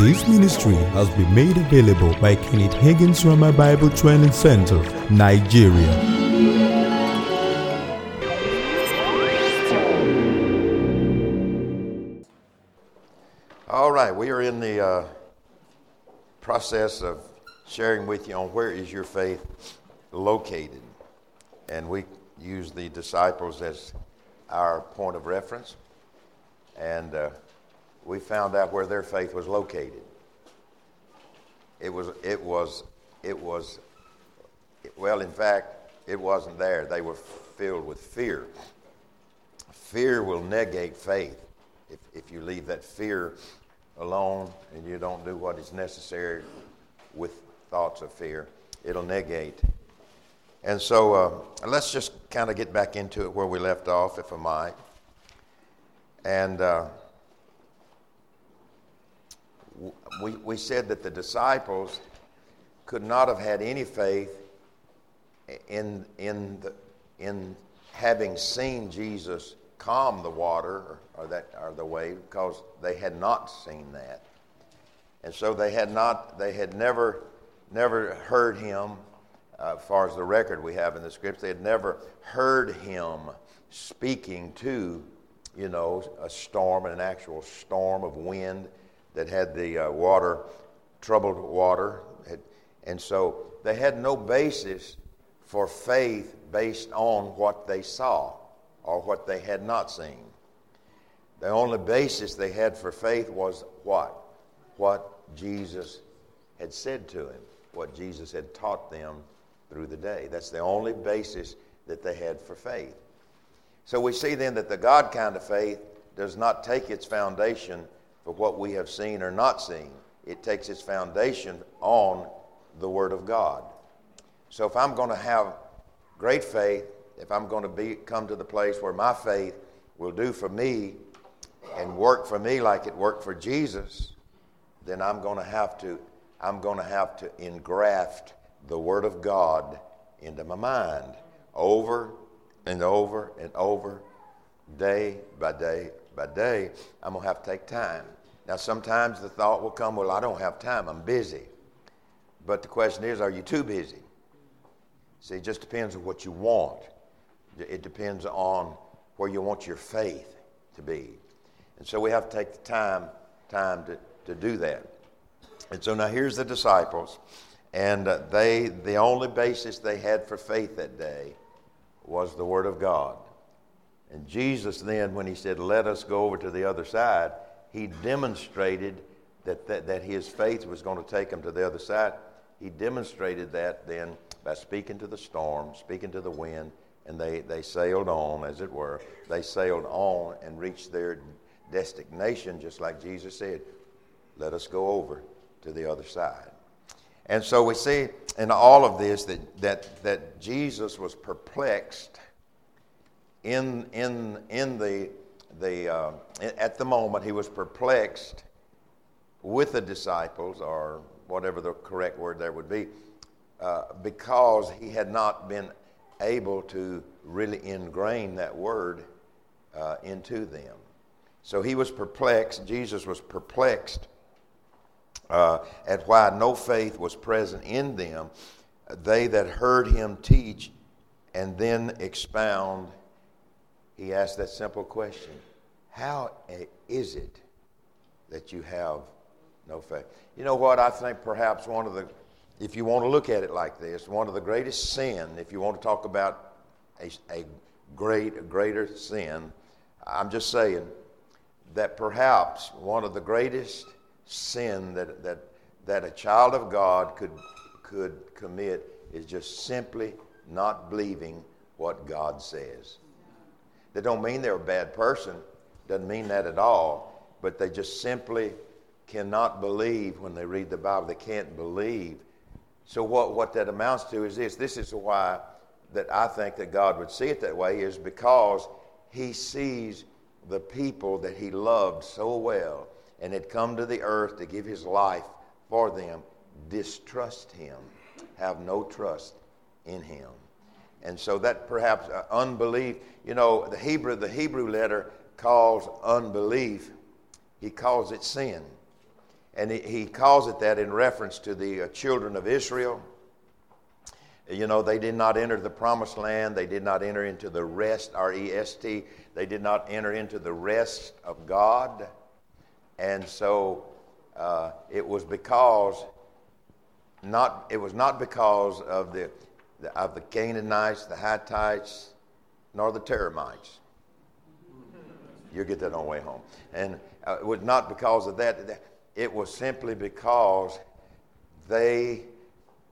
This ministry has been made available by Kenneth Higgins from Rhema Bible Training Center, Nigeria. All right, we are in the uh, process of sharing with you on where is your faith located. And we use the disciples as our point of reference. And uh, we found out where their faith was located. It was, it was, it was, well, in fact, it wasn't there. They were filled with fear. Fear will negate faith if, if you leave that fear alone and you don't do what is necessary with thoughts of fear, it'll negate. And so uh, let's just kind of get back into it where we left off, if I might. And uh, we, we said that the disciples could not have had any faith in, in, the, in having seen Jesus calm the water or, that, or the wave because they had not seen that. And so they had not, they had never, never heard him, uh, as far as the record we have in the scripts, they had never heard him speaking to, you know, a storm, an actual storm of wind that had the uh, water, troubled water. And so they had no basis for faith based on what they saw or what they had not seen. The only basis they had for faith was what? What Jesus had said to him, what Jesus had taught them through the day. That's the only basis that they had for faith. So we see then that the God kind of faith does not take its foundation for what we have seen or not seen. It takes its foundation on the Word of God. So if I'm going to have great faith, if I'm going to be, come to the place where my faith will do for me and work for me like it worked for Jesus, then I'm going to have to I'm going to have to engraft the Word of God into my mind over and over and over, day by day by day. I'm going to have to take time. Now, sometimes the thought will come, well, I don't have time, I'm busy. But the question is, are you too busy? See, it just depends on what you want. It depends on where you want your faith to be. And so we have to take the time, time to, to do that. And so now here's the disciples, and uh, they the only basis they had for faith that day was the Word of God. And Jesus then, when he said, "Let us go over to the other side," he demonstrated that, that, that his faith was going to take him to the other side. He demonstrated that then by speaking to the storm, speaking to the wind, and they, they sailed on, as it were. They sailed on and reached their destination, just like Jesus said, let us go over to the other side. And so we see in all of this that, that, that Jesus was perplexed in, in, in the the, uh, at the moment, he was perplexed with the disciples, or whatever the correct word there would be, uh, because he had not been able to really ingrain that word uh, into them. So he was perplexed. Jesus was perplexed uh, at why no faith was present in them. They that heard him teach and then expound he asked that simple question How is it that you have no faith? You know what? I think perhaps one of the, if you want to look at it like this, one of the greatest sin, if you want to talk about a, a great, a greater sin, I'm just saying that perhaps one of the greatest sin that, that, that a child of God could, could commit is just simply not believing what God says. That don't mean they're a bad person, doesn't mean that at all, but they just simply cannot believe when they read the Bible. They can't believe. So what, what that amounts to is this. This is why that I think that God would see it that way is because he sees the people that he loved so well and had come to the earth to give his life for them distrust him, have no trust in him. And so that perhaps uh, unbelief, you know, the Hebrew, the Hebrew letter calls unbelief, he calls it sin. And he, he calls it that in reference to the uh, children of Israel. You know, they did not enter the promised land. They did not enter into the rest, R E S T. They did not enter into the rest of God. And so uh, it was because, not, it was not because of the, of the Canaanites, the Hittites, nor the Teramites. You'll get that on the way home. And uh, it was not because of that. It was simply because they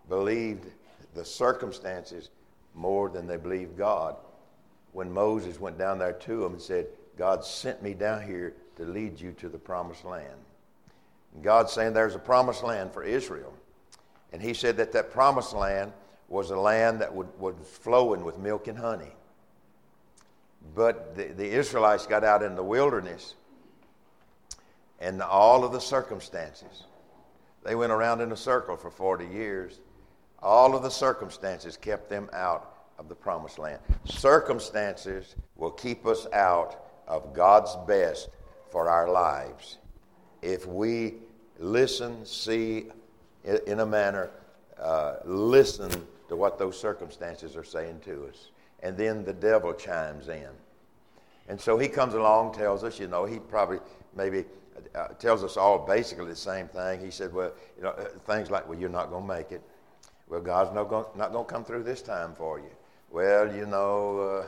believed the circumstances more than they believed God. When Moses went down there to them and said, God sent me down here to lead you to the promised land. And God's saying there's a promised land for Israel. And he said that that promised land was a land that would, was flowing with milk and honey. But the, the Israelites got out in the wilderness and all of the circumstances. They went around in a circle for 40 years. All of the circumstances kept them out of the promised land. Circumstances will keep us out of God's best for our lives if we listen, see in a manner, uh, listen to what those circumstances are saying to us. And then the devil chimes in. And so he comes along, tells us, you know, he probably maybe uh, tells us all basically the same thing. He said, well, you know, uh, things like, well, you're not going to make it. Well, God's not going not to come through this time for you. Well, you know, uh,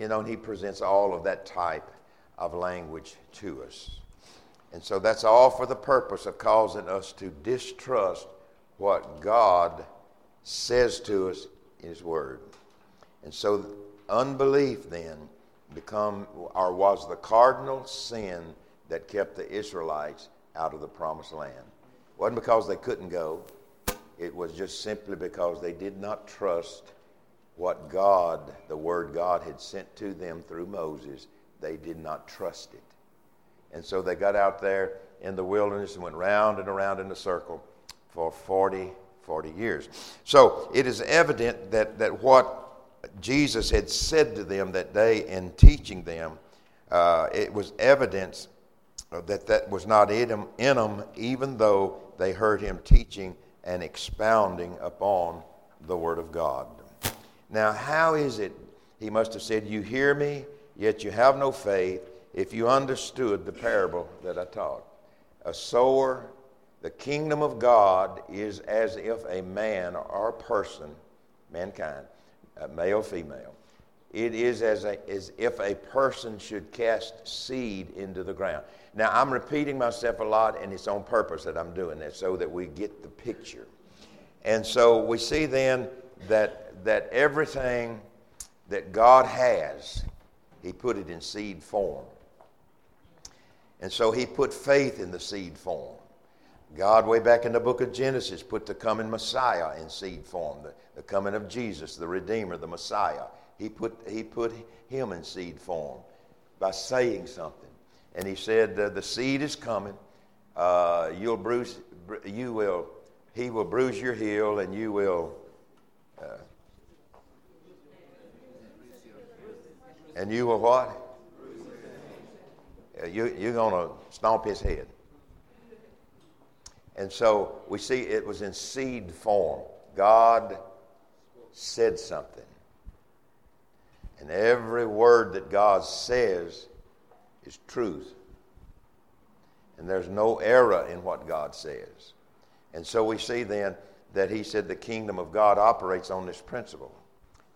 you know, and he presents all of that type of language to us. And so that's all for the purpose of causing us to distrust what God says to us in His Word. And so unbelief then become or was the cardinal sin that kept the Israelites out of the promised land. It wasn't because they couldn't go. It was just simply because they did not trust what God, the word God had sent to them through Moses. They did not trust it. And so they got out there in the wilderness and went round and around in a circle for 40, 40 years. So it is evident that, that what Jesus had said to them that day in teaching them, uh, it was evidence that that was not in them, in them, even though they heard him teaching and expounding upon the Word of God. Now, how is it? He must have said, You hear me, yet you have no faith if you understood the parable that I taught. A sower, the kingdom of God is as if a man or a person, mankind, uh, male, female, it is as, a, as if a person should cast seed into the ground. Now, I'm repeating myself a lot, and it's on purpose that I'm doing this so that we get the picture. And so we see then that, that everything that God has, He put it in seed form. And so he put faith in the seed form. God, way back in the book of Genesis, put the coming Messiah in seed form, the, the coming of Jesus, the Redeemer, the Messiah. He put, he put him in seed form by saying something. And he said, The seed is coming. Uh, you'll bruise, you will, he will bruise your heel, and you will. Uh, and you will what? you, you're going to stomp his head. And so we see it was in seed form. God said something. And every word that God says is truth. And there's no error in what God says. And so we see then that he said the kingdom of God operates on this principle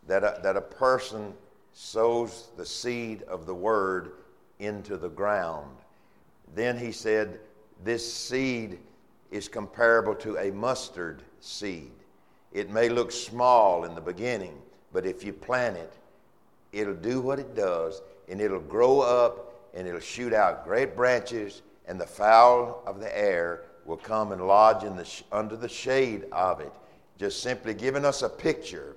that a, that a person sows the seed of the word into the ground. Then he said, This seed is comparable to a mustard seed. It may look small in the beginning, but if you plant it, it'll do what it does, and it'll grow up and it'll shoot out great branches, and the fowl of the air will come and lodge in the sh- under the shade of it. Just simply giving us a picture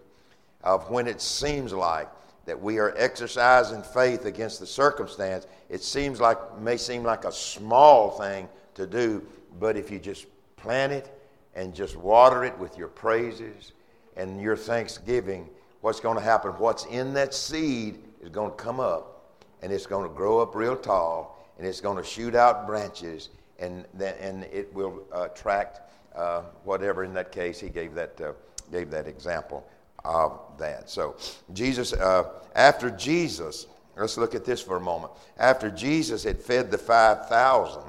of when it seems like that we are exercising faith against the circumstance, it seems like may seem like a small thing to do, but if you just plant it and just water it with your praises and your thanksgiving, what's going to happen? What's in that seed is going to come up and it's going to grow up real tall and it's going to shoot out branches and, and it will attract uh, whatever. In that case, he gave that, uh, gave that example of that. So, Jesus, uh, after Jesus, let's look at this for a moment. After Jesus had fed the 5,000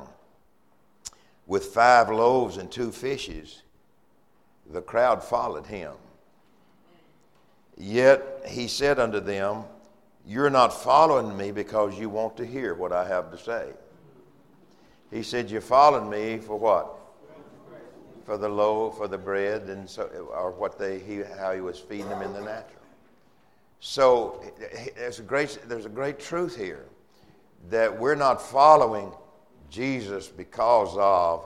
with five loaves and two fishes, the crowd followed him. Yet he said unto them, You're not following me because you want to hear what I have to say. He said, You're following me for what? For the loaf, for the bread, and so, or what they, he, how he was feeding them in the natural. So there's a great, there's a great truth here that we're not following Jesus because of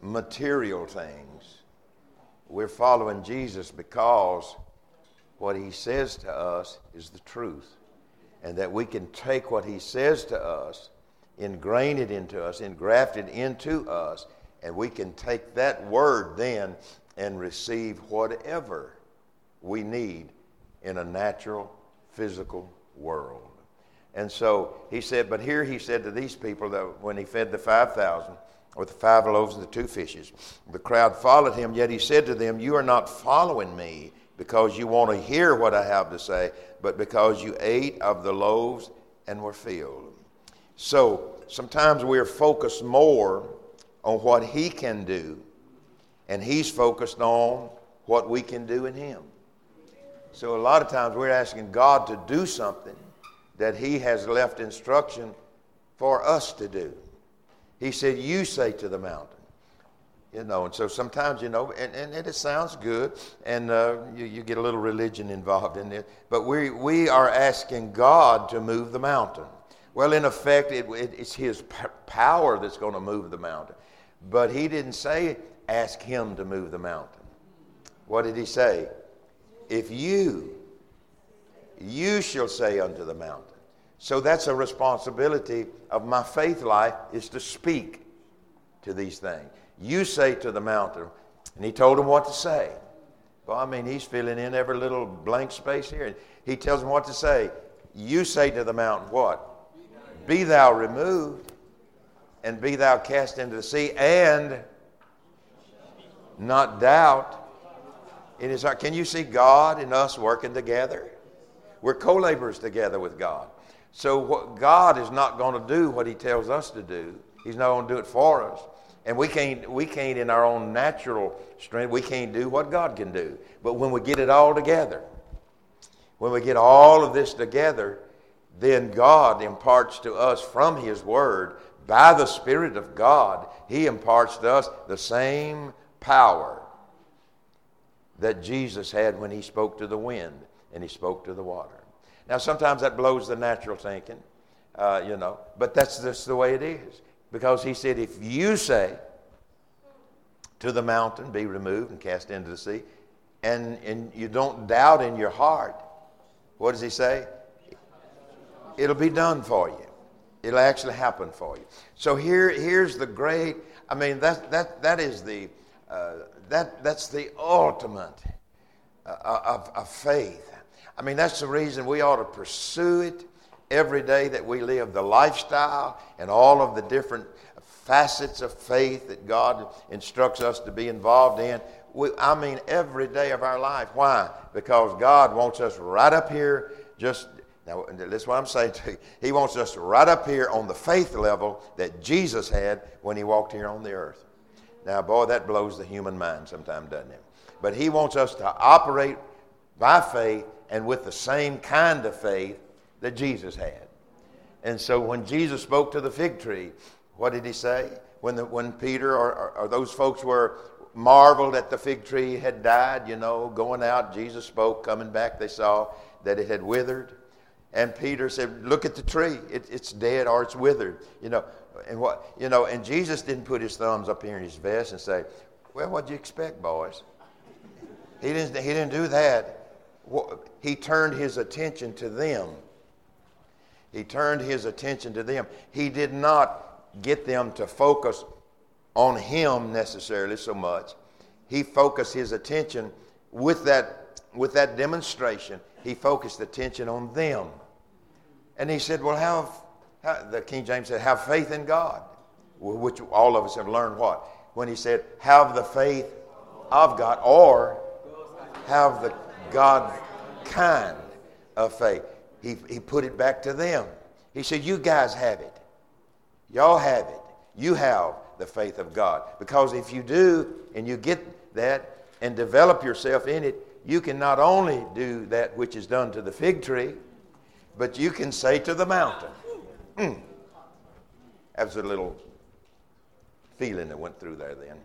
material things. We're following Jesus because what he says to us is the truth. And that we can take what he says to us, ingrain it into us, engraft it into us, and we can take that word then and receive whatever we need in a natural, physical world. And so he said, but here he said to these people that when he fed the 5,000 with the five loaves and the two fishes, the crowd followed him, yet he said to them, You are not following me because you want to hear what I have to say, but because you ate of the loaves and were filled. So sometimes we're focused more on what he can do, and he's focused on what we can do in him. So a lot of times we're asking God to do something that He has left instruction for us to do. He said, You say to the mountain. You know, and so sometimes, you know, and, and it sounds good, and uh, you, you get a little religion involved in it, but we, we are asking God to move the mountain. Well, in effect, it, it, it's His p- power that's going to move the mountain. But He didn't say, ask Him to move the mountain. What did He say? If you you shall say unto the mountain. So that's a responsibility of my faith life is to speak to these things. You say to the mountain, and he told him what to say. Well, I mean, he's filling in every little blank space here. He tells him what to say. You say to the mountain, what? Be thou removed, and be thou cast into the sea, and not doubt in his heart. Can you see God and us working together? We're co laborers together with God. So what, God is not going to do what He tells us to do. He's not going to do it for us. And we can't, we can't, in our own natural strength, we can't do what God can do. But when we get it all together, when we get all of this together, then God imparts to us from His Word, by the Spirit of God, He imparts to us the same power that Jesus had when He spoke to the wind and he spoke to the water. Now, sometimes that blows the natural thinking, uh, you know, but that's just the way it is. Because he said, if you say to the mountain, be removed and cast into the sea, and, and you don't doubt in your heart, what does he say? It'll be done for you. It'll actually happen for you. So here, here's the great, I mean, that, that, that is the, uh, that, that's the ultimate uh, of, of faith. I mean, that's the reason we ought to pursue it every day that we live, the lifestyle and all of the different facets of faith that God instructs us to be involved in. We, I mean, every day of our life. Why? Because God wants us right up here, just now, that's what I'm saying to you. He wants us right up here on the faith level that Jesus had when he walked here on the earth. Now, boy, that blows the human mind sometimes, doesn't it? But he wants us to operate by faith and with the same kind of faith that Jesus had. And so when Jesus spoke to the fig tree, what did he say? When, the, when Peter or, or, or those folks were marveled that the fig tree had died, you know, going out, Jesus spoke, coming back, they saw that it had withered. And Peter said, Look at the tree, it, it's dead or it's withered. You know, and what you know, and Jesus didn't put his thumbs up here in his vest and say, Well, what'd you expect, boys? He didn't he didn't do that he turned his attention to them. He turned his attention to them. He did not get them to focus on him necessarily so much. He focused his attention with that, with that demonstration. He focused attention on them. And he said, Well, how, the King James said, have faith in God, which all of us have learned what? When he said, have the faith of God, or have the God kind of faith. He, he put it back to them. He said, You guys have it. Y'all have it. You have the faith of God. Because if you do and you get that and develop yourself in it, you can not only do that which is done to the fig tree, but you can say to the mountain. Mm. That was a little feeling that went through there then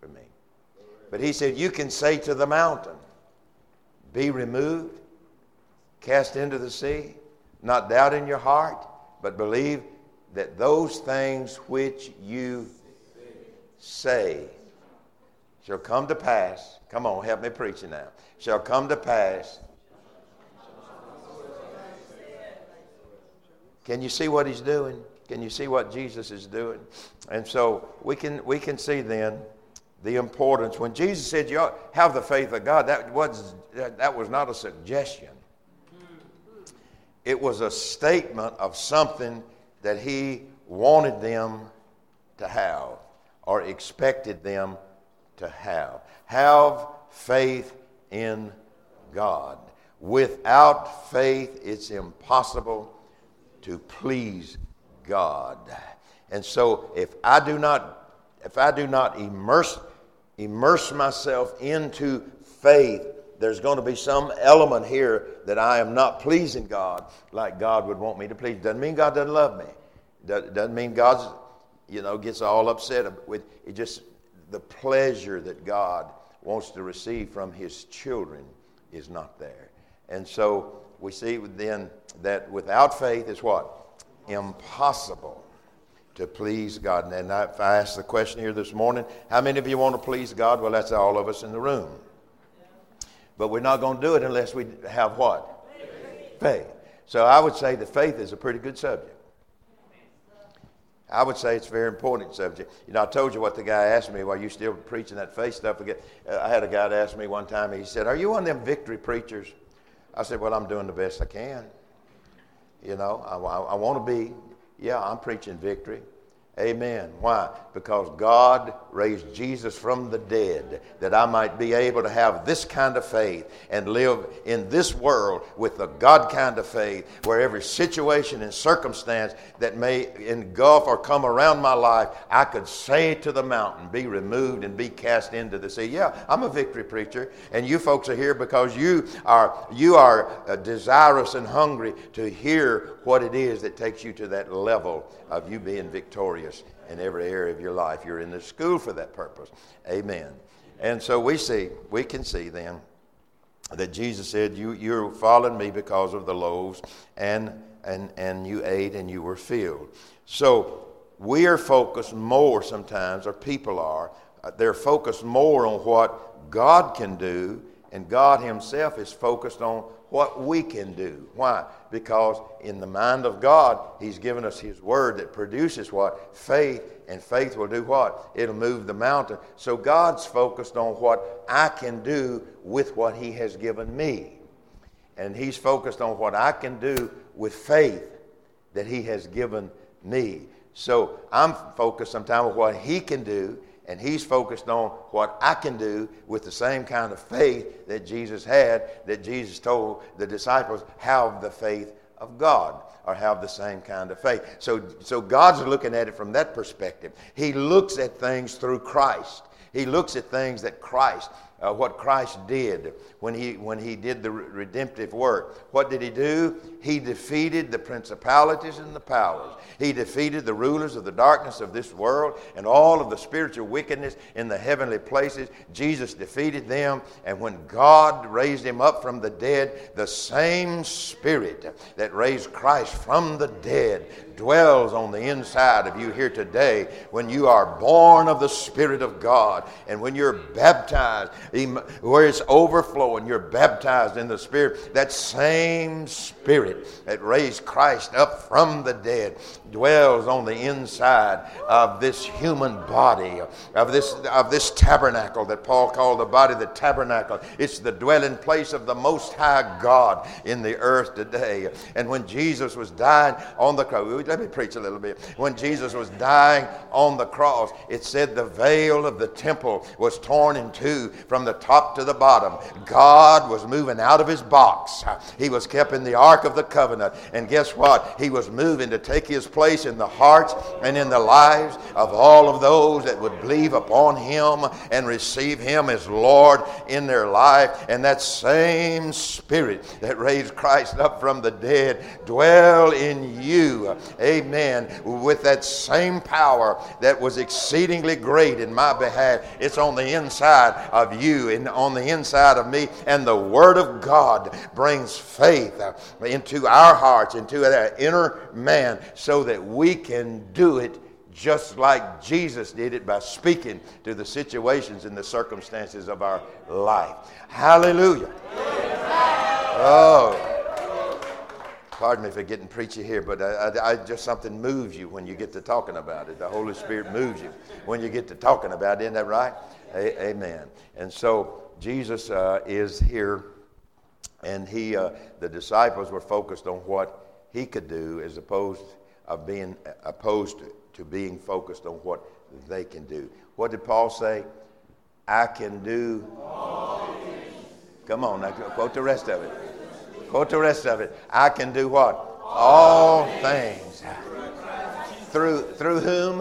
for me. But he said, You can say to the mountain, Be removed, cast into the sea, not doubt in your heart, but believe that those things which you say shall come to pass. Come on, help me preaching now. Shall come to pass. Can you see what he's doing? Can you see what Jesus is doing? And so we can we can see then the importance. When Jesus said you have the faith of God, that was that was not a suggestion. It was a statement of something that he wanted them to have or expected them to have. Have faith in God. Without faith, it's impossible to please God. And so if I do not if I do not immerse immerse myself into faith, there's going to be some element here that I am not pleasing God like God would want me to please. Doesn't mean God doesn't love me. Doesn't mean God's, you know, gets all upset with it. Just the pleasure that God wants to receive from His children is not there. And so we see then that without faith is what? Impossible to please God. And if I ask the question here this morning, how many of you want to please God? Well, that's all of us in the room. But we're not going to do it unless we have what? Faith. faith. So I would say that faith is a pretty good subject. I would say it's a very important subject. You know, I told you what the guy asked me while you still preaching that faith stuff. Again, uh, I had a guy ask me one time. He said, "Are you one of them victory preachers?" I said, "Well, I'm doing the best I can. You know, I, I, I want to be. Yeah, I'm preaching victory. Amen. Why? Because God raised Jesus from the dead that I might be able to have this kind of faith and live in this world with the God kind of faith where every situation and circumstance that may engulf or come around my life, I could say to the mountain, be removed and be cast into the sea. Yeah, I'm a victory preacher, and you folks are here because you are you are uh, desirous and hungry to hear what it is that takes you to that level of you being victorious in every area of your life. You're in the school for that purpose. Amen. And so we see, we can see then that Jesus said, you, You're following me because of the loaves, and, and, and you ate and you were filled. So we are focused more sometimes, or people are, uh, they're focused more on what God can do, and God Himself is focused on what we can do. Why? Because in the mind of God, He's given us His Word that produces what? Faith, and faith will do what? It'll move the mountain. So God's focused on what I can do with what He has given me. And He's focused on what I can do with faith that He has given me. So I'm focused sometimes on what He can do and he's focused on what I can do with the same kind of faith that Jesus had, that Jesus told the disciples, have the faith of God or have the same kind of faith. So, so God's looking at it from that perspective. He looks at things through Christ. He looks at things that Christ uh, what Christ did when he, when he did the redemptive work. What did he do? He defeated the principalities and the powers. He defeated the rulers of the darkness of this world and all of the spiritual wickedness in the heavenly places. Jesus defeated them. And when God raised him up from the dead, the same Spirit that raised Christ from the dead dwells on the inside of you here today when you are born of the Spirit of God and when you're baptized where it's overflowing. You're baptized in the Spirit. That same Spirit that raised Christ up from the dead dwells on the inside of this human body, of this, of this tabernacle that Paul called the body the tabernacle. It's the dwelling place of the Most High God in the earth today. And when Jesus was dying on the cross, let me preach a little bit. When Jesus was dying on the cross, it said the veil of the temple was torn in two from the top to the bottom. God was moving out of his box. He was kept in the Ark of the Covenant. And guess what? He was moving to take his place in the hearts and in the lives of all of those that would believe upon him and receive him as Lord in their life. And that same spirit that raised Christ up from the dead dwell in you. Amen. With that same power that was exceedingly great in my behalf. It's on the inside of you and on the inside of me. And the Word of God brings faith uh, into our hearts, into that inner man, so that we can do it just like Jesus did it by speaking to the situations and the circumstances of our life. Hallelujah. Oh. Pardon me for getting preachy here, but I, I, I, just something moves you when you get to talking about it. The Holy Spirit moves you when you get to talking about it. Isn't that right? A, amen. And so Jesus uh, is here, and he, uh, the disciples were focused on what he could do, as opposed of being opposed to, to being focused on what they can do. What did Paul say? I can do. Come on, now quote the rest of it. Quote the rest of it. I can do what? All things. Through, through whom?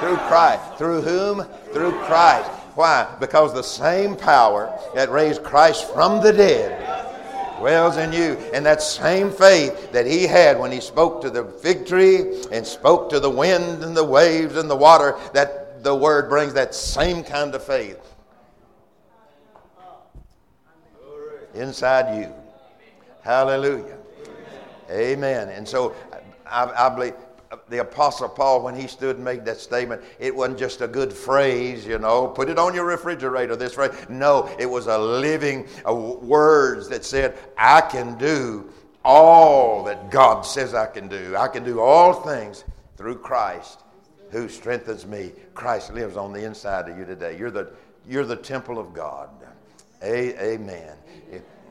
Through Christ. Through whom? Through Christ. Why? Because the same power that raised Christ from the dead dwells in you. And that same faith that he had when he spoke to the fig tree and spoke to the wind and the waves and the water, that the word brings that same kind of faith inside you. Hallelujah. Amen. And so I, I believe the Apostle Paul, when he stood and made that statement, it wasn't just a good phrase, you know, put it on your refrigerator, this phrase. No, it was a living words that said, I can do all that God says I can do. I can do all things through Christ who strengthens me. Christ lives on the inside of you today. You're the, you're the temple of God. A, amen.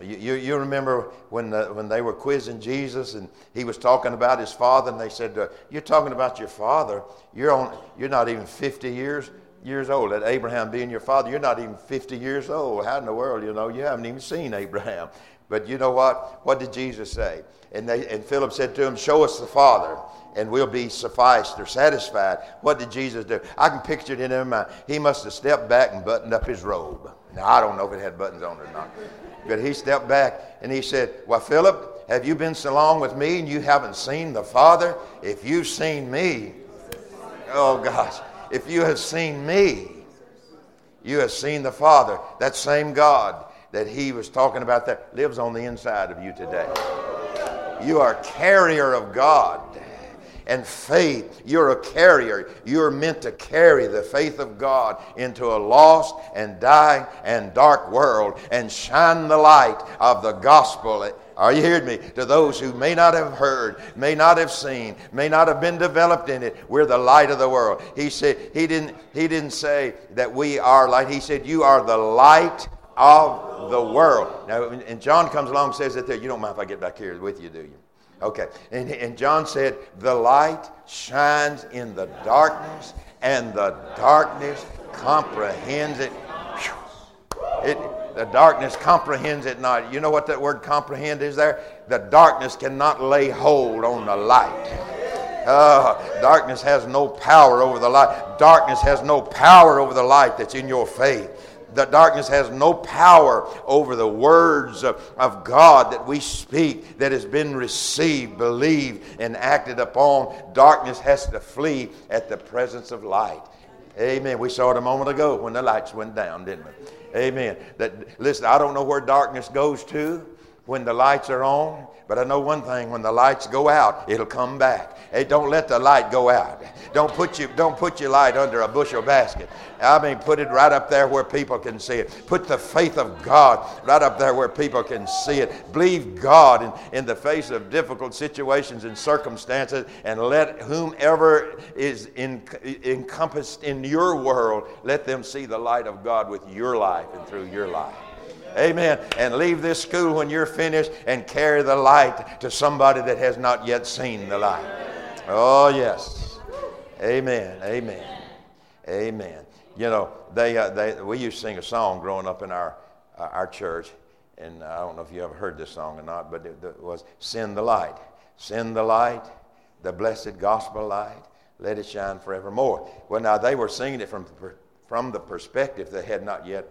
You, you, remember when, the, when they were quizzing Jesus and he was talking about his father, and they said, uh, You're talking about your father. You're, on, you're not even 50 years, years old. That Abraham being your father, you're not even 50 years old. How in the world, you know? You haven't even seen Abraham. But you know what? What did Jesus say? And, they, and Philip said to him, Show us the Father, and we'll be sufficed or satisfied. What did Jesus do? I can picture it in my mind. He must have stepped back and buttoned up his robe. Now, I don't know if it had buttons on it or not. But he stepped back and he said, Well, Philip, have you been so long with me and you haven't seen the Father? If you've seen me, oh gosh, if you have seen me, you have seen the Father. That same God that he was talking about that lives on the inside of you today. You are carrier of God and faith. You're a carrier. You're meant to carry the faith of God into a lost and dying and dark world and shine the light of the gospel. Are you hearing me? To those who may not have heard, may not have seen, may not have been developed in it, we're the light of the world. He said he didn't he didn't say that we are light. He said you are the light of the world. Now, and John comes along and says that there. You don't mind if I get back here with you, do you? Okay. And, and John said, The light shines in the darkness, and the darkness comprehends it. It, the darkness comprehends it not. You know what that word comprehend is there? The darkness cannot lay hold on the light. Uh, darkness has no power over the light. Darkness has no power over the light that's in your faith the darkness has no power over the words of, of God that we speak that has been received, believed, and acted upon. Darkness has to flee at the presence of light. Amen. We saw it a moment ago when the lights went down, didn't we? Amen. That listen, I don't know where darkness goes to when the lights are on, but I know one thing when the lights go out, it'll come back. Hey, don't let the light go out. Don't put, you, don't put your light under a bushel basket. I mean, put it right up there where people can see it. Put the faith of God right up there where people can see it. Believe God in, in the face of difficult situations and circumstances, and let whomever is in, encompassed in your world, let them see the light of God with your life and through your life. Amen. And leave this school when you're finished and carry the light to somebody that has not yet seen the light. Oh, yes. Amen. Amen. Amen. You know, they, uh, they, we used to sing a song growing up in our, uh, our church, and I don't know if you ever heard this song or not, but it, it was Send the Light. Send the light, the blessed gospel light, let it shine forevermore. Well, now they were singing it from, from the perspective they had not yet,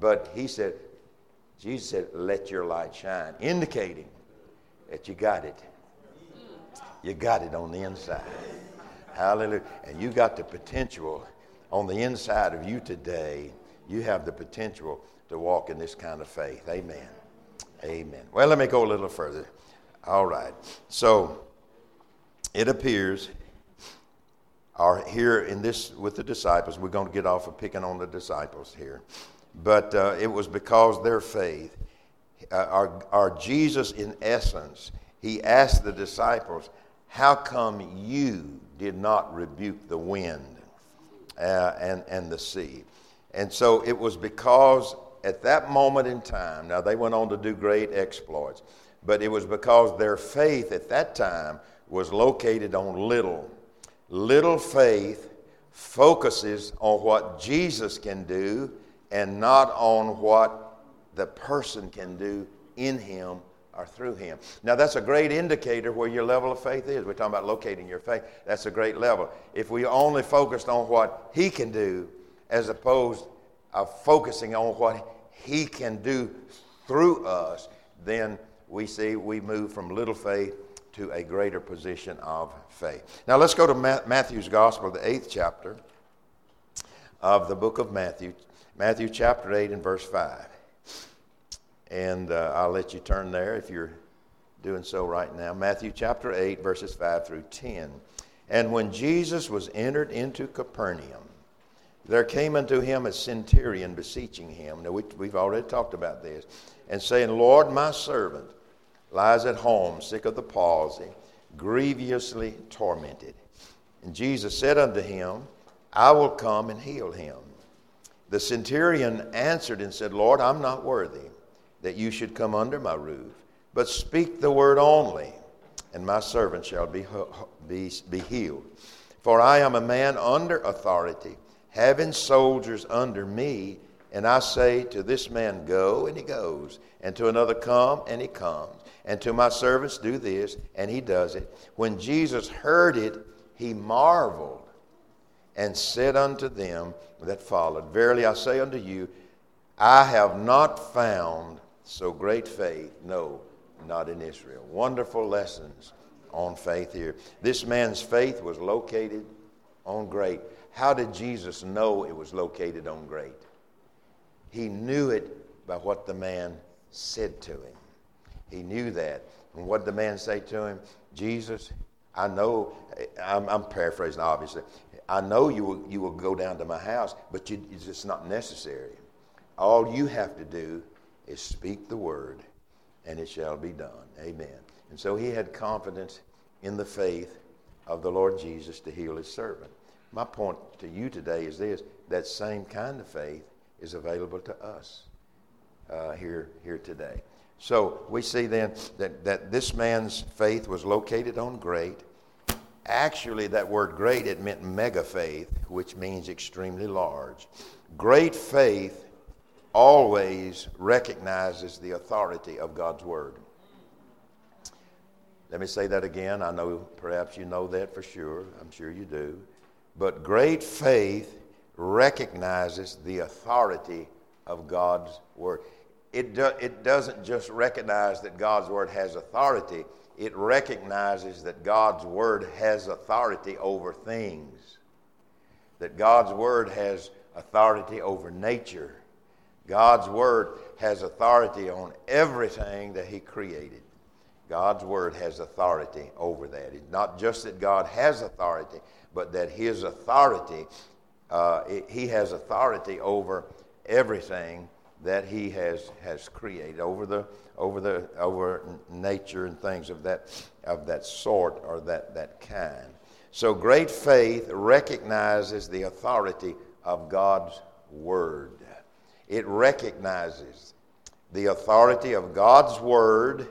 but he said, Jesus said, Let your light shine, indicating that you got it. You got it on the inside. Hallelujah. And you got the potential on the inside of you today. You have the potential to walk in this kind of faith. Amen. Amen. Well, let me go a little further. All right. So it appears, or here in this with the disciples, we're going to get off of picking on the disciples here but uh, it was because their faith. Uh, our, our Jesus, in essence, he asked the disciples, How come you did not rebuke the wind uh, and, and the sea? And so it was because at that moment in time, now they went on to do great exploits, but it was because their faith at that time was located on little. Little faith focuses on what Jesus can do and not on what the person can do in him or through him. Now, that's a great indicator where your level of faith is. We're talking about locating your faith. That's a great level. If we only focused on what he can do as opposed of focusing on what he can do through us, then we see we move from little faith to a greater position of faith. Now, let's go to Matthew's Gospel, the eighth chapter of the book of Matthew, Matthew chapter 8 and verse 5. And uh, I'll let you turn there if you're doing so right now. Matthew chapter 8, verses 5 through 10. And when Jesus was entered into Capernaum, there came unto him a centurion beseeching him. Now, we, we've already talked about this. And saying, Lord, my servant lies at home, sick of the palsy, grievously tormented. And Jesus said unto him, I will come and heal him. The centurion answered and said, Lord, I'm not worthy that you should come under my roof, but speak the word only, and my servant shall be, be, be healed. For I am a man under authority, having soldiers under me, and I say to this man, Go, and he goes, and to another, Come, and he comes, and to my servants, Do this, and he does it. When Jesus heard it, he marveled and said unto them that followed, Verily I say unto you, I have not found so great faith, no, not in Israel. Wonderful lessons on faith here. This man's faith was located on great. How did Jesus know it was located on great? He knew it by what the man said to him. He knew that. And what did the man say to him? Jesus, I know, I'm, I'm paraphrasing obviously. I know you will, you will go down to my house, but you, it's just not necessary. All you have to do is speak the word, and it shall be done. Amen. And so he had confidence in the faith of the Lord Jesus to heal his servant. My point to you today is this that same kind of faith is available to us uh, here, here today. So we see then that, that this man's faith was located on great Actually, that word great, it meant mega faith, which means extremely large. Great faith always recognizes the authority of God's word. Let me say that again. I know perhaps you know that for sure. I'm sure you do. But great faith recognizes the authority of God's word. It, do, it doesn't just recognize that God's word has authority, it recognizes that God's Word has authority over things, that God's Word has authority over nature. God's Word has authority on everything that He created. God's Word has authority over that. It's not just that God has authority, but that His authority, uh, He has authority over everything that He has, has created, over, the, over, the, over nature and things of that, of that sort or that, that kind. So great faith recognizes the authority of God's Word. It recognizes the authority of God's Word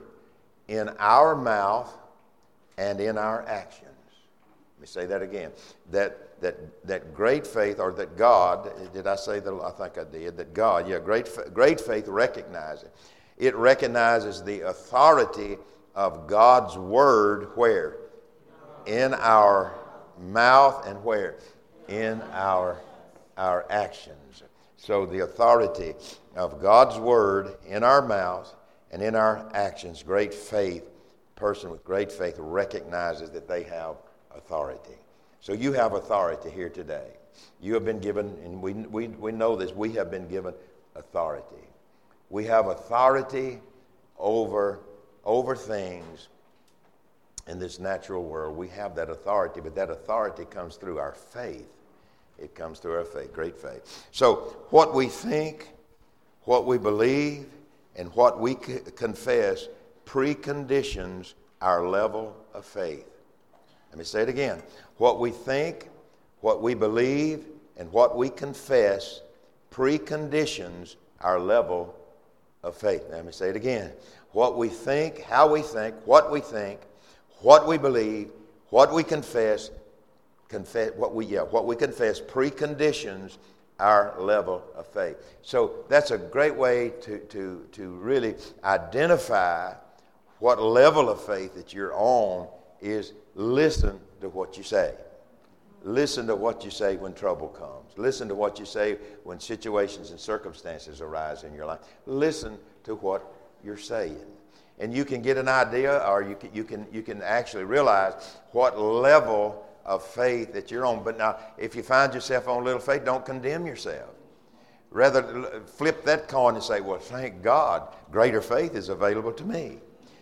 in our mouth and in our actions. Let me say that again. That, that, that great faith, or that God, did I say that? I think I did. That God, yeah, great, great faith recognizes it. It recognizes the authority of God's word where? In our mouth and where? In our, our actions. So the authority of God's word in our mouth and in our actions, great faith, person with great faith recognizes that they have authority. So you have authority here today. You have been given, and we, we, we know this, we have been given authority. We have authority over, over things in this natural world. We have that authority, but that authority comes through our faith. It comes through our faith, great faith. So, what we think, what we believe, and what we confess preconditions our level of faith. Let me say it again. What we think, what we believe, and what we confess preconditions our level of faith. Let me say it again. What we think, how we think, what we think, what we believe, what we confess, confess what we yeah, what we confess preconditions our level of faith. So that's a great way to, to, to really identify what level of faith that you're on is listen to what you say. Listen to what you say when trouble comes. Listen to what you say when situations and circumstances arise in your life. Listen to what you're saying. And you can get an idea, or you can, you can, you can actually realize what level of faith that you're on. But now, if you find yourself on little faith, don't condemn yourself. Rather, flip that coin and say, Well, thank God, greater faith is available to me.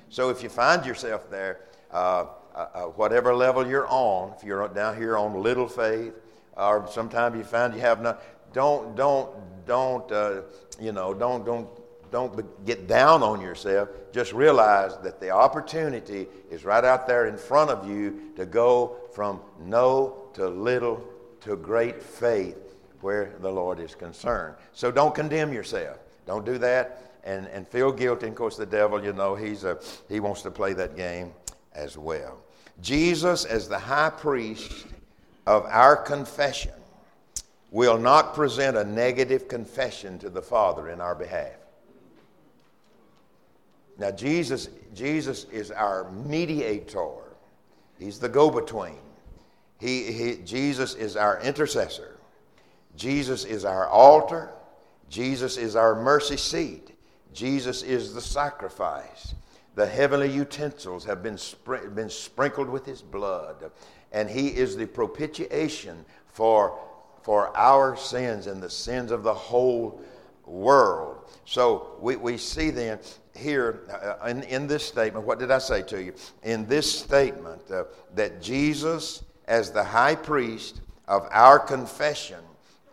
So if you find yourself there, uh, uh, uh whatever level you're on, if you're down here on little faith, or sometimes you find you have not, don't, don't, don't, uh, you know, don't, don't don't get down on yourself. Just realize that the opportunity is right out there in front of you to go from no to little to great faith where the Lord is concerned. So don't condemn yourself. Don't do that and, and feel guilty. And of course, the devil, you know, he's a, he wants to play that game as well. Jesus, as the high priest of our confession, will not present a negative confession to the Father in our behalf. Now, Jesus, Jesus is our mediator. He's the go-between. He, he, Jesus is our intercessor. Jesus is our altar. Jesus is our mercy seat. Jesus is the sacrifice. The heavenly utensils have been, spr- been sprinkled with his blood. And he is the propitiation for, for our sins and the sins of the whole world. So we, we see then here uh, in, in this statement, what did I say to you? In this statement, uh, that Jesus, as the high priest of our confession,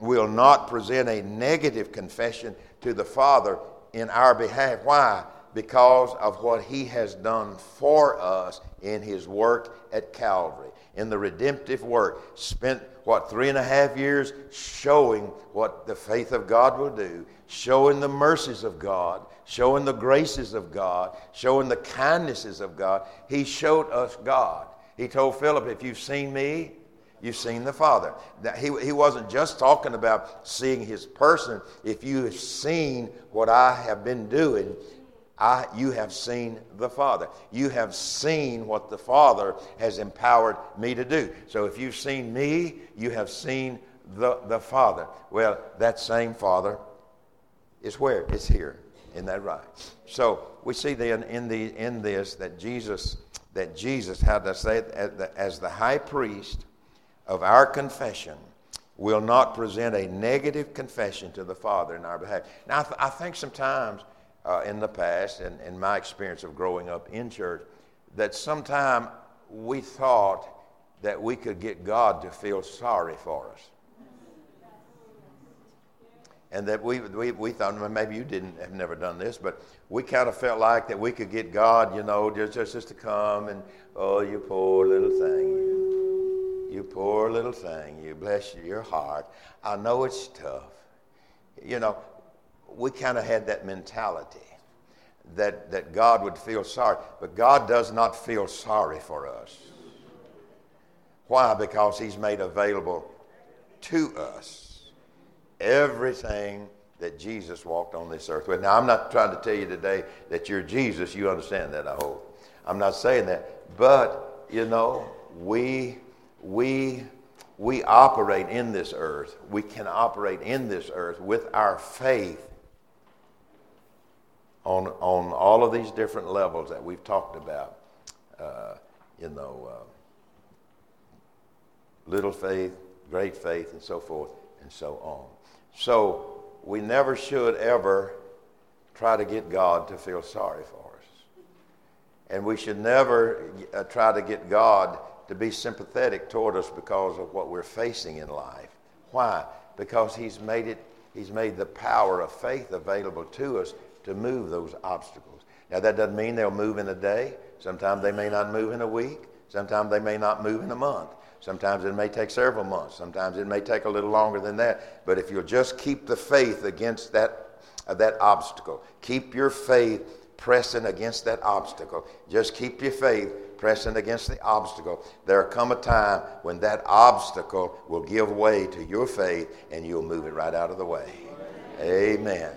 will not present a negative confession to the Father in our behalf. Why? Because of what he has done for us in his work at Calvary, in the redemptive work. Spent, what, three and a half years showing what the faith of God will do, showing the mercies of God, showing the graces of God, showing the kindnesses of God. He showed us God. He told Philip, If you've seen me, you've seen the Father. Now, he, he wasn't just talking about seeing his person. If you have seen what I have been doing, I, you have seen the Father. You have seen what the Father has empowered me to do. So if you've seen me, you have seen the, the Father. Well, that same Father is where? It's here. Isn't that right? So we see then in the in this that Jesus that Jesus, how to say it, as the, high priest of our confession, will not present a negative confession to the Father in our behalf. Now, I, th- I think sometimes uh, in the past, and in my experience of growing up in church, that sometime we thought that we could get God to feel sorry for us. And that we, we, we thought, well, maybe you didn't have never done this, but we kind of felt like that we could get God, you know, just, just, to come and, oh, you poor little thing, you, you poor little thing, you bless your heart. I know it's tough. You know, we kind of had that mentality that, that God would feel sorry. But God does not feel sorry for us. Why? Because He's made available to us everything that Jesus walked on this earth with. Now, I'm not trying to tell you today that you're Jesus. You understand that, I hope. I'm not saying that. But, you know, we, we, we operate in this earth. We can operate in this earth with our faith on, on all of these different levels that we've talked about. Uh, you know, uh, little faith, great faith, and so forth and so on. So we never should ever try to get God to feel sorry for us. And we should never uh, try to get God to be sympathetic toward us because of what we're facing in life. Why? Because He's made it, He's made the power of faith available to us to move those obstacles. Now, that doesn't mean they'll move in a day. Sometimes they may not move in a week. Sometimes they may not move in a month. Sometimes it may take several months. Sometimes it may take a little longer than that. But if you'll just keep the faith against that, uh, that obstacle, keep your faith pressing against that obstacle. Just keep your faith pressing against the obstacle. There'll come a time when that obstacle will give way to your faith and you'll move it right out of the way. Amen.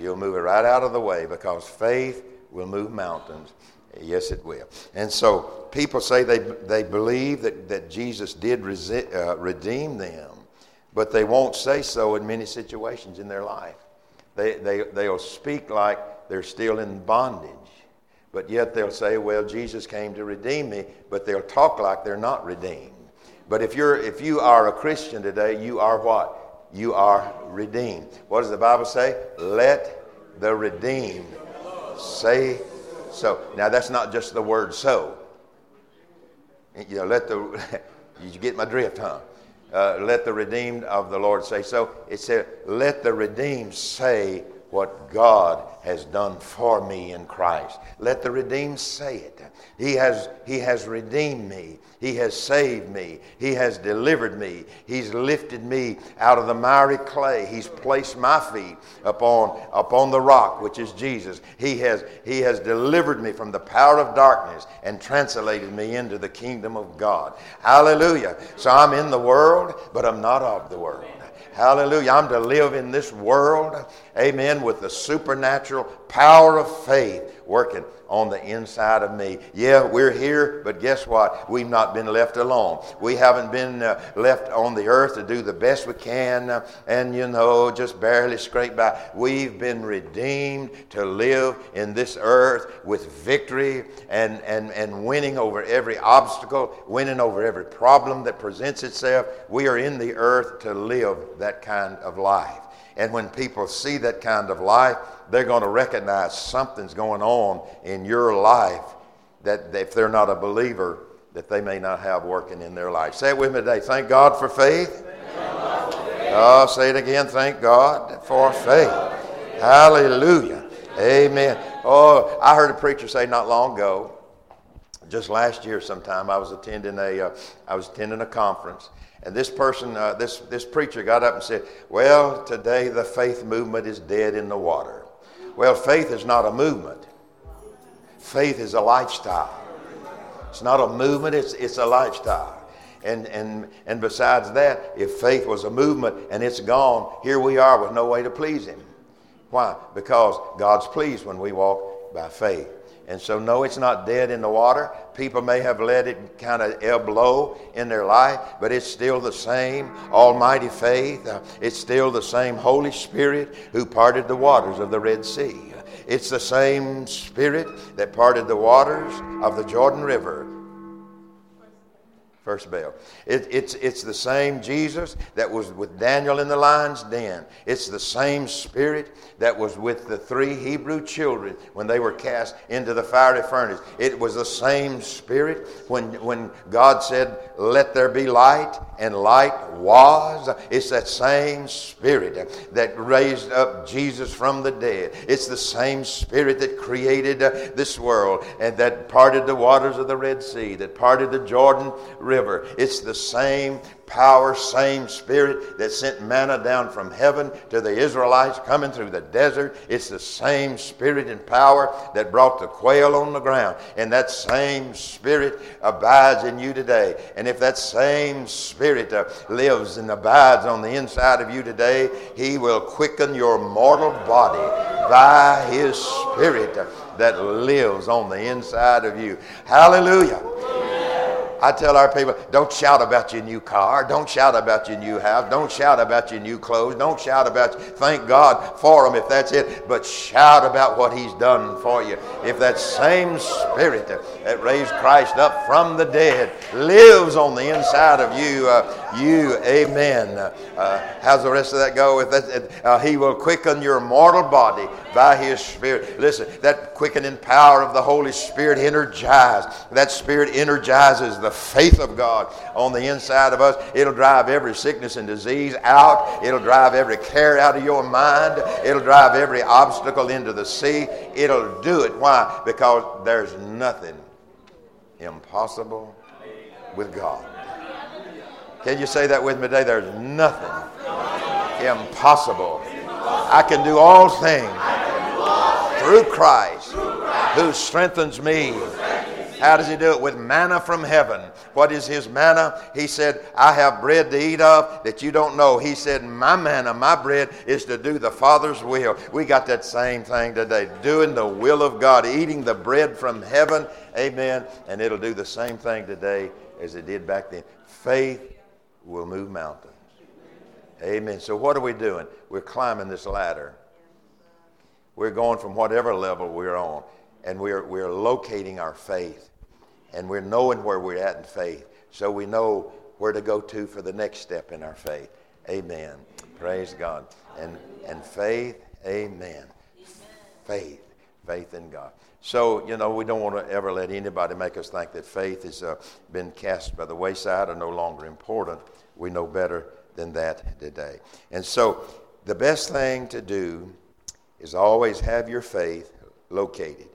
You'll move it right out of the way because faith will move mountains. Yes, it will. And so people say they, they believe that, that Jesus did resi- uh, redeem them, but they won't say so in many situations in their life. They, they, they'll speak like they're still in bondage, but yet they'll say, Well, Jesus came to redeem me, but they'll talk like they're not redeemed. But if, you're, if you are a Christian today, you are what? you are redeemed. What does the Bible say? Let the redeemed say so. Now, that's not just the word so. You know, let the, you get my drift, huh? Uh, let the redeemed of the Lord say so. It said, let the redeemed say what God has done for me in Christ. Let the redeemed say it. He has, he has redeemed me. He has saved me. He has delivered me. He's lifted me out of the miry clay. He's placed my feet upon, upon the rock, which is Jesus. He has, he has delivered me from the power of darkness and translated me into the kingdom of God. Hallelujah. So I'm in the world, but I'm not of the world. Hallelujah. I'm to live in this world, amen, with the supernatural power of faith working on the inside of me. Yeah, we're here, but guess what? We've not been left alone. We haven't been uh, left on the earth to do the best we can uh, and, you know, just barely scrape by. We've been redeemed to live in this earth with victory and, and, and winning over every obstacle, winning over every problem that presents itself. We are in the earth to live that kind of life. And when people see that kind of life, they're going to recognize something's going on in your life that if they're not a believer, that they may not have working in their life. Say it with me today. Thank God for faith. Oh, say it again. Thank God for faith. Hallelujah. Amen. Oh, I heard a preacher say not long ago, just last year sometime, I was attending a, uh, I was attending a conference, and this person, uh, this, this preacher got up and said, Well, today the faith movement is dead in the water. Well, faith is not a movement, faith is a lifestyle. It's not a movement, it's, it's a lifestyle. And, and, and besides that, if faith was a movement and it's gone, here we are with no way to please Him. Why? Because God's pleased when we walk by faith. And so, no, it's not dead in the water. People may have let it kind of ebb low in their life, but it's still the same almighty faith. Uh, it's still the same Holy Spirit who parted the waters of the Red Sea. It's the same Spirit that parted the waters of the Jordan River First bell. It, it's, it's the same Jesus that was with Daniel in the lion's den. It's the same Spirit that was with the three Hebrew children when they were cast into the fiery furnace. It was the same Spirit when, when God said, Let there be light, and light was. It's that same Spirit that raised up Jesus from the dead. It's the same Spirit that created uh, this world and that parted the waters of the Red Sea, that parted the Jordan River river. It's the same power, same spirit that sent manna down from heaven to the Israelites coming through the desert. It's the same spirit and power that brought the quail on the ground. And that same spirit abides in you today. And if that same spirit uh, lives and abides on the inside of you today, he will quicken your mortal body by his spirit that lives on the inside of you. Hallelujah. I tell our people, don't shout about your new car. Don't shout about your new house. Don't shout about your new clothes. Don't shout about, thank God for them if that's it. But shout about what He's done for you. If that same Spirit that raised Christ up from the dead lives on the inside of you, uh, you, amen. Uh, how's the rest of that go? If uh, he will quicken your mortal body by His Spirit. Listen, that quickening power of the Holy Spirit energized. That Spirit energizes the faith of God on the inside of us. It'll drive every sickness and disease out. It'll drive every care out of your mind. It'll drive every obstacle into the sea. It'll do it. Why? Because there's nothing impossible with God. Can you say that with me today? There's nothing impossible. I can do all things through Christ who strengthens me. How does he do it? With manna from heaven. What is his manna? He said, I have bread to eat of that you don't know. He said, My manna, my bread is to do the Father's will. We got that same thing today. Doing the will of God, eating the bread from heaven. Amen. And it'll do the same thing today as it did back then. Faith will move mountains. Amen. So, what are we doing? We're climbing this ladder. We're going from whatever level we're on, and we're, we're locating our faith, and we're knowing where we're at in faith, so we know where to go to for the next step in our faith. Amen. Praise God. And, and faith, amen. Faith, faith in God. So, you know, we don't want to ever let anybody make us think that faith has uh, been cast by the wayside or no longer important. We know better than that today. And so, the best thing to do is always have your faith located.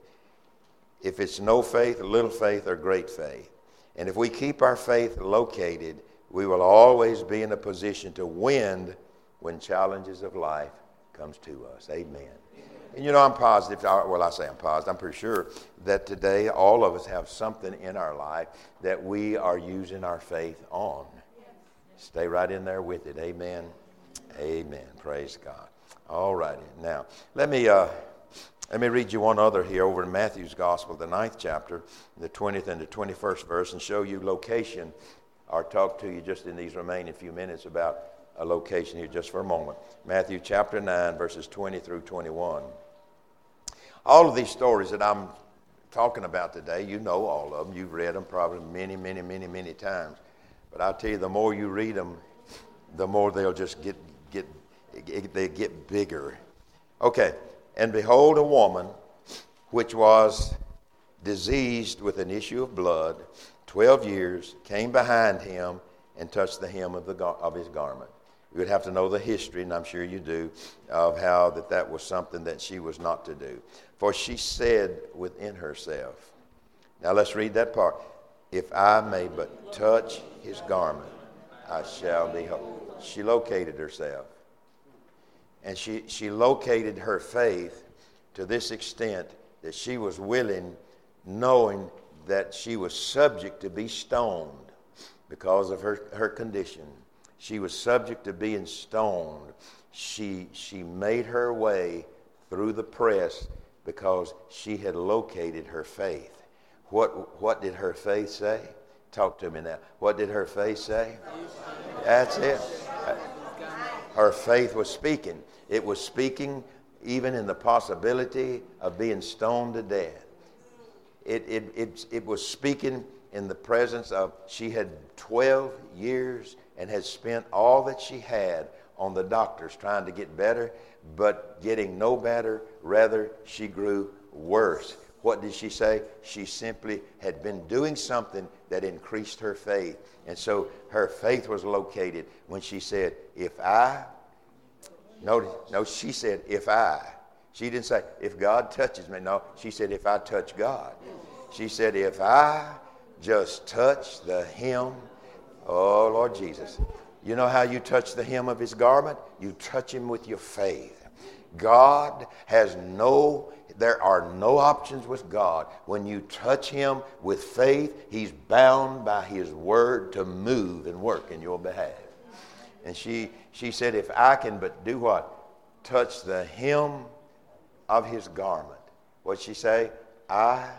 If it's no faith, little faith, or great faith. And if we keep our faith located, we will always be in a position to win when challenges of life comes to us. Amen. And you know, I'm positive, well, I say I'm positive, I'm pretty sure that today all of us have something in our life that we are using our faith on. Stay right in there with it. Amen. Amen. Praise God. All righty. Now, let me, uh, let me read you one other here over in Matthew's Gospel, the ninth chapter, the 20th and the 21st verse, and show you location, or talk to you just in these remaining few minutes about a location here just for a moment. Matthew chapter 9, verses 20 through 21. All of these stories that I'm talking about today, you know all of them. You've read them probably many, many, many, many times. But I'll tell you, the more you read them, the more they'll just get, get they get bigger. Okay, and behold, a woman which was diseased with an issue of blood 12 years came behind him and touched the hem of, the, of his garment. You would have to know the history, and I'm sure you do, of how that that was something that she was not to do. For she said within herself, now let's read that part. If I may but touch his garment, I shall be whole. She located herself. And she, she located her faith to this extent that she was willing, knowing that she was subject to be stoned because of her, her condition. She was subject to being stoned. She, she made her way through the press because she had located her faith. What, what did her faith say? Talk to me now. What did her faith say? That's it. Her faith was speaking. It was speaking even in the possibility of being stoned to death. It, it, it, it was speaking in the presence of, she had 12 years and had spent all that she had on the doctors trying to get better, but getting no better. Rather, she grew worse. What did she say? She simply had been doing something that increased her faith. And so her faith was located when she said, If I, no, no, she said, If I. She didn't say, If God touches me. No, she said, If I touch God. She said, If I just touch the hem, oh Lord Jesus. You know how you touch the hem of his garment? You touch him with your faith. God has no there are no options with God. When you touch Him with faith, He's bound by His word to move and work in your behalf. And she, she said, If I can but do what? Touch the hem of His garment. What'd she say? I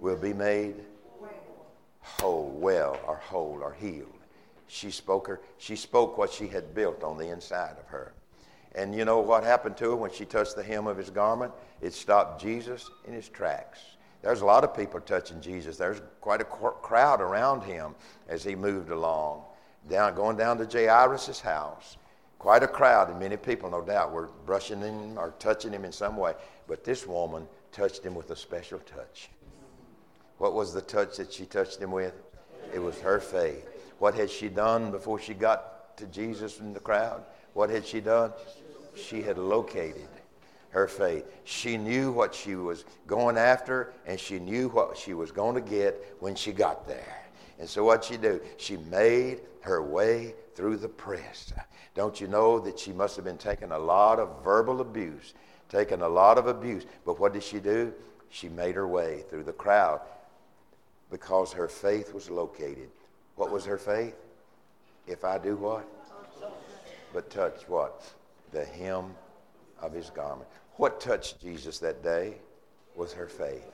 will be made whole, well, or whole, or healed. She spoke her, she spoke what she had built on the inside of her. And you know what happened to her when she touched the hem of his garment? It stopped Jesus in his tracks. There's a lot of people touching Jesus. There's quite a crowd around him as he moved along, down, going down to Jairus' house. Quite a crowd, and many people, no doubt, were brushing him or touching him in some way. But this woman touched him with a special touch. What was the touch that she touched him with? It was her faith. What had she done before she got to Jesus in the crowd? What had she done? She had located her faith. She knew what she was going after, and she knew what she was going to get when she got there. And so what she do? She made her way through the press. Don't you know that she must have been taking a lot of verbal abuse, taking a lot of abuse. But what did she do? She made her way through the crowd because her faith was located. What was her faith? If I do what? But touch what? The hem of his garment. What touched Jesus that day was her faith.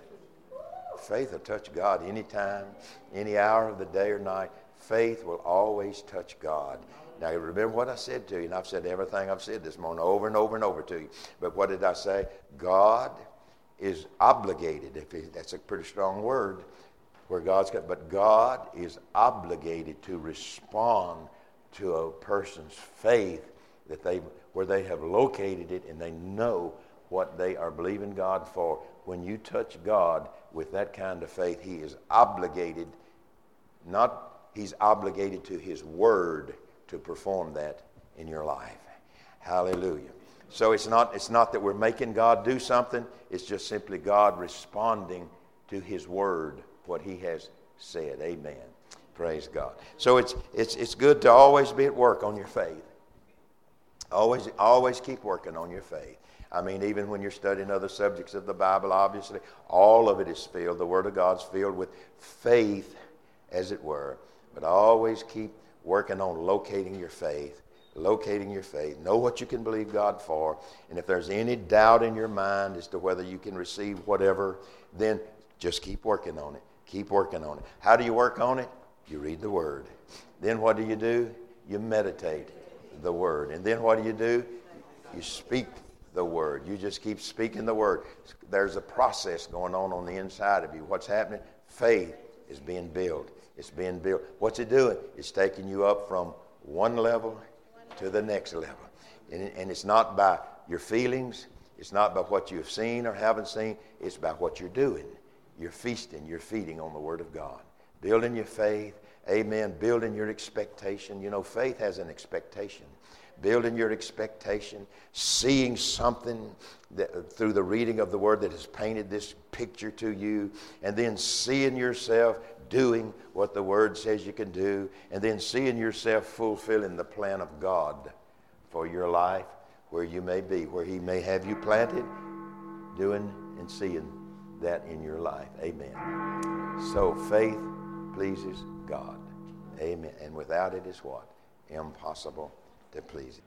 Faith will touch God anytime, any hour of the day or night. Faith will always touch God. Now, remember what I said to you, and I've said everything I've said this morning over and over and over to you. But what did I say? God is obligated, if he, that's a pretty strong word, where God's got, but God is obligated to respond to a person's faith that they where they have located it and they know what they are believing God for. When you touch God with that kind of faith, He is obligated, not He's obligated to His Word to perform that in your life. Hallelujah. So it's not, it's not that we're making God do something, it's just simply God responding to His Word, what He has said. Amen. Praise God. So it's, it's, it's good to always be at work on your faith. Always, always keep working on your faith. I mean, even when you're studying other subjects of the Bible, obviously, all of it is filled, the Word of God's filled with faith, as it were. But always keep working on locating your faith, locating your faith. Know what you can believe God for. And if there's any doubt in your mind as to whether you can receive whatever, then just keep working on it. Keep working on it. How do you work on it? You read the Word. Then what do you do? You meditate the word. And then what do you do? You speak the word. You just keep speaking the word. There's a process going on on the inside of you. What's happening? Faith is being built. It's being built. What's it doing? It's taking you up from one level to the next level. And, and it's not by your feelings, it's not by what you've seen or haven't seen, it's by what you're doing. You're feasting, you're feeding on the Word of God, building your faith, Amen. Building your expectation. You know, faith has an expectation. Building your expectation, seeing something that, through the reading of the Word that has painted this picture to you, and then seeing yourself doing what the Word says you can do, and then seeing yourself fulfilling the plan of God for your life, where you may be, where He may have you planted, doing and seeing that in your life. Amen. So faith pleases God. Amen. And without it is what? Impossible to please Him.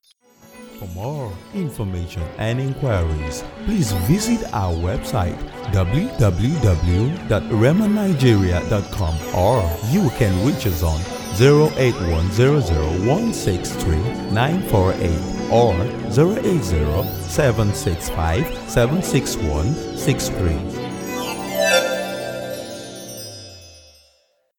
For more information and inquiries, please visit our website www.rhemanigeria.com or you can reach us on 08100163948 or 080 765 76163.